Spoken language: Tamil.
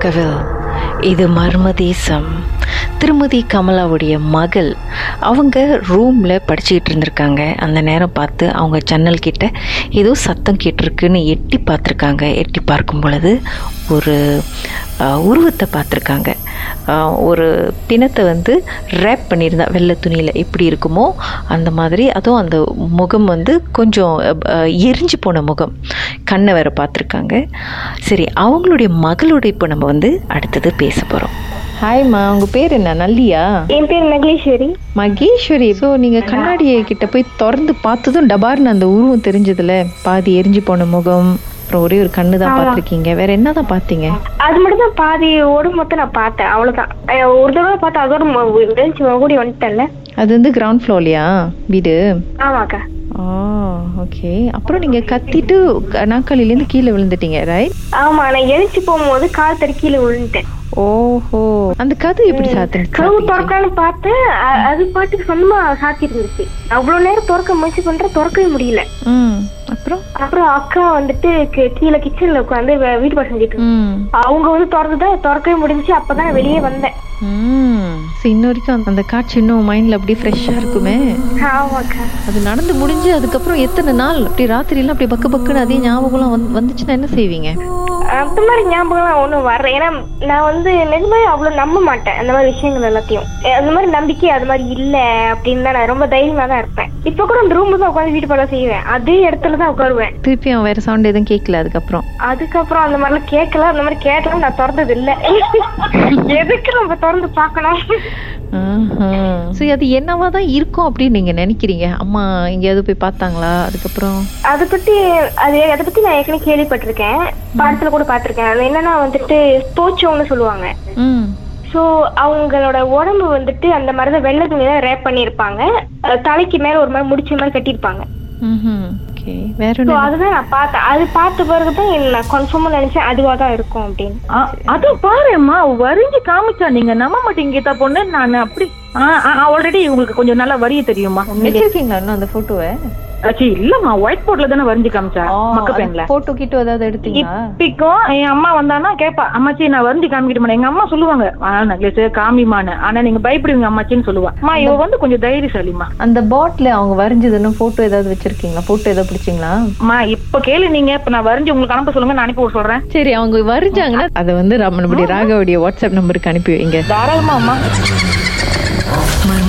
ராகவில் இது மர்ம தேசம் திருமதி கமலாவுடைய மகள் அவங்க ரூமில் படிச்சுக்கிட்டு இருந்திருக்காங்க. அந்த நேரம் பார்த்து அவங்க ஜன்னல் கிட்ட ஏதோ சத்தம் கேட்டிருக்குன்னு எட்டி பார்த்துருக்காங்க. எட்டி பார்க்கும் பொழுது ஒரு உருவத்தை பார்த்துருக்காங்க. ஒரு பிணத்தை வந்து ரேப் பண்ணியிருந்தா வெள்ளை துணியில் எப்படி இருக்குமோ அந்த மாதிரி அதுவும் அந்த முகம் வந்து கொஞ்சம் எரிஞ்சு போன முகம். கண்ணை வேற பார்த்துருக்காங்க. சரி அவங்களுடைய மகளோட இப்போ நம்ம வந்து அடுத்தது பேச போகிறோம் ஹாய்மா உங்கள் பேர் என்ன? நல்லியா? என் பேர் மகேஸ்வரி. மகேஸ்வரி ஸோ நீங்கள் கண்ணாடியை கிட்ட போய் திறந்து பார்த்ததும் டபார்னு அந்த உருவம் தெரிஞ்சதுல? பாதி எரிஞ்சு போன முகம். அப்புறம் ஒரே ஒரு கண்ணு தான் பார்த்துருக்கீங்க. வேற என்னதான் பார்த்தீங்க? அது மட்டும் தான் பாதி ஓடும் மொத்தம் நான் பார்த்தேன். அவ்வளவுதான். ஒரு தடவை பார்த்தா அதோட ஓடி வந்துட்டேன்ல. அது வந்து கிரவுண்ட் ஃப்ளோர்லையா வீடு? ஆமாக்கா. ஆ ஓகே அப்புறம் நீங்கள் கத்திட்டு க- நாற்காலியிலேருந்து கீழே விழுந்துட்டீங்க ரைட் ஆமா நான் எழுச்சி போகும்போது கால் தடி கீழே விழுந்துட்டேன். ஓஹோ. அந்த கதை எப்படி கதவு சாத்து திறக்கலான்னு பார்த்தேன். அது பாட்டுக்கு சொந்தமா சாத்தி இருந்துச்சு. அவ்வளவு நேரம் திறக்க முயற்சி பண்ற திறக்கவே முடியல. அப்புறம்? அப்புறம் அக்கா வந்துட்டு கீழே கிச்சன்ல உட்காந்து வீட்டு பாடம் செஞ்சுட்டு அவங்க வந்து திறந்துதான் திறக்கவே முடிஞ்சுச்சு. அப்பதான் வெளியே வந்தேன். சரி, இன்ன வரைக்கும் அந்த- காட்சி இன்னும் மைண்டில் அப்படியே ஃப்ரெஷ்ஷாக இருக்குமே? ஆமாக்கா. அது நடந்து முடிஞ்சு அதுக்கப்புறம் எத்தனை நாள்? அப்படி ராத்திரிலாம் அப்படி பக்கு பக்குன்னு அதே ஞாபகம்லாம் வந்து வந்துச்சுன்னா என்ன செய்வீங்க? அந்த மாதிரி ஞாபகம்லாம் ஒண்ணும் வரல. ஏன்னா நான் வந்து நிஜமே அவ்வளவு நம்ப மாட்டேன் அந்த மாதிரி விஷயங்கள் எல்லாத்தையும். அந்த மாதிரி நம்பிக்கை அது மாதிரி இல்ல அப்படின்னு தான் நான் ரொம்ப தைரியமா தான் இருப்பேன். இப்ப கூட அந்த ரூம்ல தான் உட்காந்து வீட்டு பாடம் செய்வேன். அதே இடத்துல தான் உட்காருவேன். திருப்பி அவன் வேற சவுண்ட் எதுவும் கேட்கல அதுக்கப்புறம்? அதுக்கப்புறம் அந்த மாதிரிலாம் கேட்கல. அந்த மாதிரி கேட்டாலும் நான் திறந்தது இல்ல எதுக்கு நம்ம திறந்து பார்க்கணும் சரி அது என்னவா தான் இருக்கும் அப்படின்னு நீங்க நினைக்கிறீங்க? அம்மா எங்கேயாவது போய் பார்த்தாங்களா? அதுக்கப்புறம்? அதை பத்தி அது அதை பத்தி நான் ஏற்கனவே கேள்விப்பட்டிருக்கேன். படத்துல கூட பார்த்திருக்கேன். அது என்னன்னா வந்துட்டு தோச்சோன்னு சொல்லுவாங்க. ம். ஸோ அவங்களோட உடம்பு வந்துட்டு அந்த மாதிரி தான் வெள்ளை துணியில ரேப் பண்ணியிருப்பாங்க. தலைக்கு மேல ஒரு மாதிரி முடிச்ச மாதிரி கட்டியிருப்பாங்க. ஓகே வேற ஸோ ஒன்று அதுதான் நான் பார்த்தேன். அது பார்த்த பிறகு தான் நான் கன்ஃபார்மாக நினைச்சேன் அதுவா தான் இருக்கும் அப்படின்னு. அது பாரும்மா வரிஞ்சு காமிச்சா நீங்க நம்ப மாட்டீங்க கீதா பொண்ணு. நான் அப்படி ஆல்ரெடி உங்களுக்கு கொஞ்சம் நல்லா வரிய தெரியுமா வச்சிருக்கீங்களா இன்னும் அந்த போட்டோவை ஆச்சி இல்லம்மா ஒயிட் போர்ட்ல தானே வரைஞ்சு காமிச்சா மக்க பென்ல. போட்டோ கிட்ட ஏதாவது எடுத்தீங்களா? இப்படிக்கும் என் அம்மா வந்தானா கேப்பா அம்மாச்சி நான் வரைஞ்சு காமிக்கிட்டு எங்க அம்மா சொல்லுவாங்க நக்லேஸ் காமிமான்னு ஆனா நீங்க பயப்படுவீங்க அம்மாச்சின்னு சொல்லுவா. அம்மா இவ வந்து கொஞ்சம் தைரியசாலிமா அந்த பாட்டில் அவங்க வரைஞ்சதுன்னு போட்டோ ஏதாவது வச்சிருக்கீங்களா? போட்டோ ஏதாவது பிடிச்சிங்களா? அம்மா இப்ப கேளு நீங்க இப்ப நான் வரைஞ்சு உங்களுக்கு அனுப்ப சொல்லுங்க நான் அனுப்பி சொல்றேன். சரி அவங்க வரைஞ்சாங்கன்னா அதை வந்து நம்மளுடைய ராகவுடைய வாட்ஸ்அப் நம்பருக்கு அனுப்பி வைங்க. தாராளமா அம்மா.